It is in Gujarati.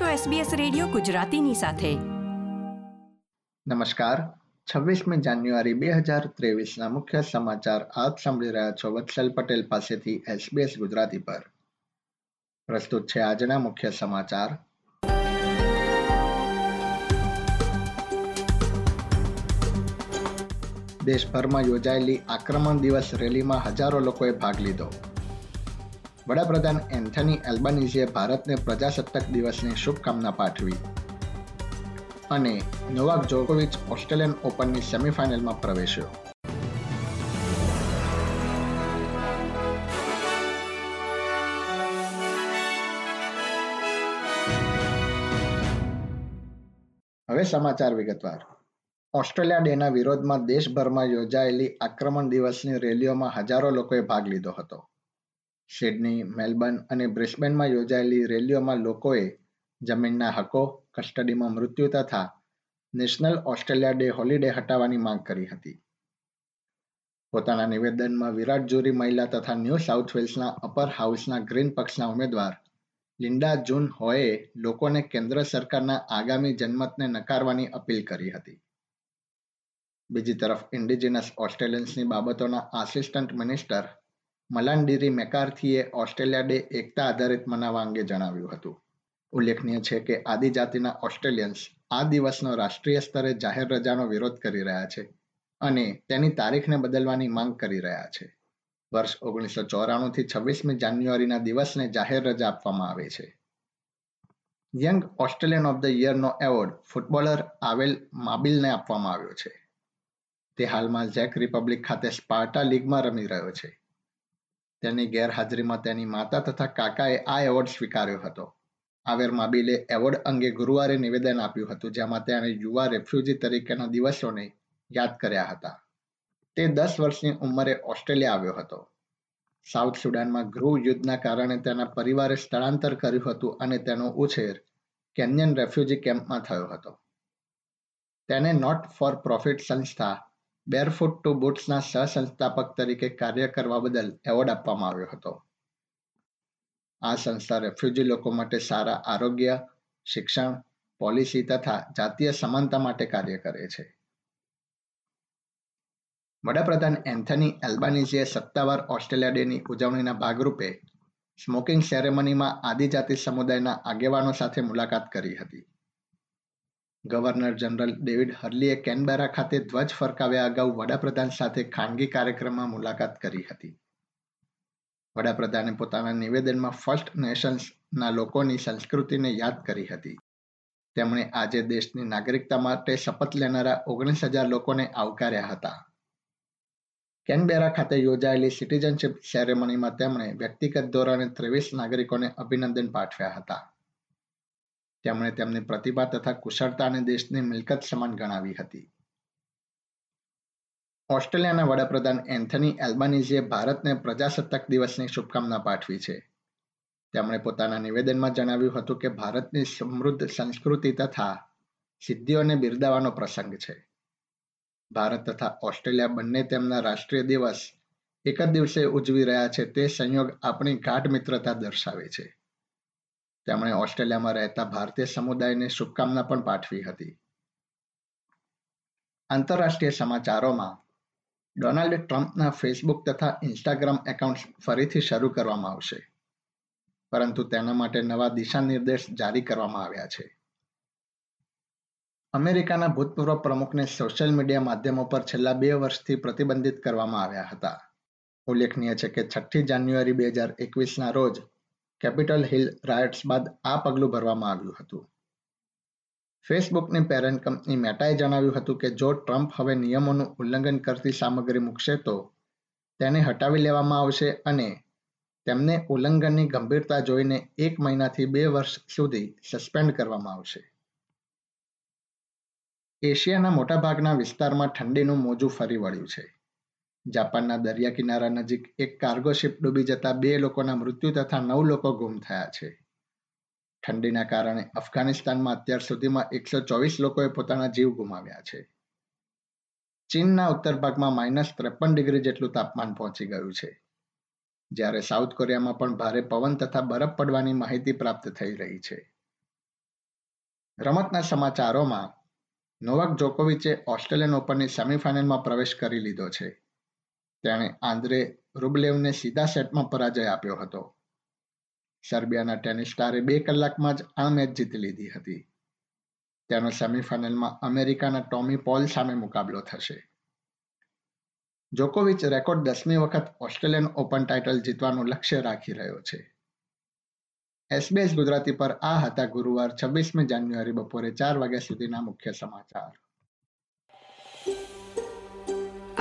છો SBS રેડિયો ગુજરાતીની સાથે. નમસ્કાર. છવ્વીસમી જાન્યુઆરી બે હજાર ત્રેવીસના મુખ્ય સમાચાર આપ સાંભળી રહ્યા છો વત્સલ પટેલ પાસેથી SBS ગુજરાતી પર. પ્રસ્તુત છે આજના મુખ્ય સમાચાર. દેશભરમાં યોજાયેલી આક્રમણ દિવસ રેલીમાં હજારો લોકોએ ભાગ લીધો. વડાપ્રધાન એન્થની એલ્બાનીઝીએ ભારતને પ્રજાસત્તાક દિવસની શુભકામના પાઠવી અને નોવાક જોકોવિચ ઓસ્ટ્રેલિયન ઓપનની સેમિફાઇનલમાં પ્રવેશ્યો. હવે સમાચાર વિગતવાર. ઓસ્ટ્રેલિયા ડેના વિરોધમાં દેશભરમાં યોજાયેલી આક્રમણ દિવસની રેલીઓમાં હજારો લોકોએ ભાગ લીધો હતો. સિડની, મેલબર્ન અને બ્રિસ્બેનમાં યોજાયેલી રેલીઓમાં લોકોએ જમીનના હકો, કસ્ટડીમાં મૃત્યુ તથા નેશનલ ઓસ્ટ્રેલિયા ડે હોલિડે હટાવવાની માંગ કરી હતી. પોતાના નિવેદનમાં વિરાટ જોરી મહિલા તથા ન્યૂ સાઉથ વેલ્સના અપર હાઉસના ગ્રીન પક્ષના ઉમેદવાર લિન્ડા જૂન હોએ લોકોને કેન્દ્ર સરકારના આગામી જનમતને નકારવાની અપીલ કરી હતી. બીજી તરફ ઇન્ડિજિનસ ઓસ્ટ્રેલિયન્સની બાબતોના આસિસ્ટન્ટ મિનિસ્ટર મલાન્ડીરી મેકાર્થીએ ઓસ્ટ્રેલિયા ડે એકતા આધારિત મનાવવા અંગે જણાવ્યું હતું. ઉલ્લેખનીય છે કે આદિજાતિના ઓસ્ટ્રેલિયન્સ આ દિવસનો રાષ્ટ્રીય સ્તરે જાહેર રજાનો વિરોધ કરી રહ્યા છે અને તેની તારીખને બદલવાની માંગ કરી રહ્યા છે. વર્ષ ઓગણીસો ચોરાણુંથી છવ્વીસમી જાન્યુઆરીના દિવસને જાહેર રજા આપવામાં આવે છે. યંગ ઓસ્ટ્રેલિયન ઓફ ધ યરનો એવોર્ડ ફૂટબોલર આવેલ માબિલને આપવામાં આવ્યો છે. તે હાલમાં ઝેક રિપબ્લિક ખાતે સ્પાર્ટા લીગમાં રમી રહ્યો છે. તેની ગેરહાજરીમાં તેની માતા તથા કાકાએ આ એવોર્ડ સ્વીકાર્યો હતો. આવેર માબિલે એવોર્ડ અંગે ગુરુવારે નિવેદન આપ્યું હતું, જેમાં તેણે યુવા રેફ્યુજી તરીકેના દિવસોને યાદ કર્યા હતા. તે દસ વર્ષની ઉંમરે ઓસ્ટ્રેલિયા આવ્યો હતો. સાઉથ સુડાનમાં ગૃહ યુદ્ધના કારણે તેના પરિવારે સ્થળાંતર કર્યું હતું અને તેનો ઉછેર કેન્યન રેફ્યુજી કેમ્પમાં થયો હતો. તેને નોટ ફોર પ્રોફિટ સંસ્થા બેરફૂટ ટુ બુટ્સના સહસંસ્થાપક તરીકે કાર્ય કરવા બદલ એવોર્ડ આપવામાં આવ્યો હતો. આ સંસ્થા રેફ્યુજી લોકો માટે સારા આરોગ્ય, શિક્ષણ, પોલિસી તથા જાતીય સમાનતા માટે કાર્ય કરે છે. વડાપ્રધાન એન્થની એલ્બાનીઝીએ સત્તાવાર ઓસ્ટ્રેલિયા ડેની ઉજવણીના ભાગરૂપે સ્મોકિંગ સેરેમનીમાં આદિજાતિ સમુદાયના આગેવાનો સાથે મુલાકાત કરી હતી. ગવર્નર જનરલ ડેવિડ હર્લીએ કેનબેરા ખાતે ધ્વજ ફરકાવ્યા અગાઉ વડાપ્રધાન સાથે ખાનગી કાર્યક્રમમાં મુલાકાત કરી હતી. વડાપ્રધાને પોતાના નિવેદનમાં ફર્સ્ટ નેશન્સના લોકોની સંસ્કૃતિને યાદ કરી હતી. તેમણે આજે દેશની નાગરિકતા માટે શપથ લેનારા ઓગણીસ હજાર લોકોને આવકાર્યા હતા. કેનબેરા ખાતે યોજાયેલી સિટીઝનશીપ સેરેમનીમાં તેમણે વ્યક્તિગત ધોરણે ત્રેવીસ નાગરિકોને અભિનંદન પાઠવ્યા હતા. તેમણે તેમની પ્રતિભા તથા કુશળતાને દેશની મિલકત સમાન ગણાવી હતી. ઓસ્ટ્રેલિયાના વડાપ્રધાન એન્થની એલ્બાનીઝીએ ભારતને પ્રજાસત્તાક દિવસની શુભકામના પાઠવી છે. તેમણે પોતાના નિવેદનમાં જણાવ્યું હતું કે ભારતની સમૃદ્ધ સંસ્કૃતિ તથા સિદ્ધિઓને બિરદાવવાનો પ્રસંગ છે. ભારત તથા ઓસ્ટ્રેલિયા બંને તેમના રાષ્ટ્રીય દિવસ એક જ દિવસે ઉજવી રહ્યા છે તે સંયોગ આપણી ગાઢ મિત્રતા દર્શાવે છે. તેમણે ઓસ્ટ્રેલિયામાં રહેતા ભારતીય સમુદાયને શુભકામના પણ પાઠવી હતી. આંતરરાષ્ટ્રીય સમાચારોમાં, ડોનાલ્ડ ટ્રમ્પના ફેસબુક તથા ઇન્સ્ટાગ્રામ એકાઉન્ટ્સ ફરીથી શરૂ કરવામાં આવશે, પરંતુ તેના માટે નવા દિશા નિર્દેશ જારી કરવામાં આવ્યા છે. અમેરિકાના ભૂતપૂર્વ પ્રમુખને સોશિયલ મીડિયા માધ્યમો પર છેલ્લા બે વર્ષથી પ્રતિબંધિત કરવામાં આવ્યા હતા. ઉલ્લેખનીય છે કે છઠ્ઠી જાન્યુઆરી બે હજાર એકવીસના રોજ કેપિટલ હિલ રાયટ્સ બાદ આ પગલું ભરવામાં આવ્યું હતું. ફેસબુકની પેરેન્ટ કંપની મેટાએ જણાવ્યું હતું કે, જો ટ્રમ્પ હવે નિયમોનું ઉલ્લંઘન કરતી સામગ્રી મૂકશે તો તેને હટાવી લેવામાં આવશે અને તેમને ઉલ્લંઘનની ગંભીરતા જોઈને એક મહિનાથી બે વર્ષ સુધી સસ્પેન્ડ કરવામાં આવશે. એશિયાના મોટાભાગના વિસ્તારમાં ઠંડીનું મોજું ફરી વળ્યું છે. જાપાનના દરિયા કિનારા નજીક એક કાર્ગો શિપ ડૂબી જતા બે લોકોના મૃત્યુ તથા નવ લોકો ગુમ થયા છે. ઠંડીના કારણે અફઘાનિસ્તાનમાં અત્યાર સુધીમાં એકસો ચોવીસ લોકોએ પોતાના જીવ ગુમાવ્યા છે. ચીનના ઉત્તર ભાગમાં માઇનસ ત્રેપન ડિગ્રી જેટલું તાપમાન પહોંચી ગયું છે. જ્યારે સાઉથ કોરિયામાં પણ ભારે પવન તથા બરફ પડવાની માહિતી પ્રાપ્ત થઈ રહી છે. રમતના સમાચારોમાં નોવાક જોકોવિચે ઓસ્ટ્રેલિયન ઓપનની સેમીફાઇનલમાં પ્રવેશ કરી લીધો છે. તેણે આંદ્રે રૂબલેવને સીધા સેટમાં પરાજય આપ્યો હતો. સર્બિયાના ટેનિસ સ્ટારે બે કલાકમાં જ આ મેચ જીતી લીધી હતી. તેનો સેમીફાઇનલમાં અમેરિકાના ટોમી પોલ સામે મુકાબલો થશે. જોકોવિચ રેકોર્ડ દસમી વખત ઓસ્ટ્રેલિયન ઓપન ટાઇટલ જીતવાનું લક્ષ્ય રાખી રહ્યો છે. એસબીએસ ગુજરાતી પર આ હતા ગુરુવાર છવ્વીસમી જાન્યુઆરી બપોરે ચાર વાગ્યા સુધીના મુખ્ય સમાચાર.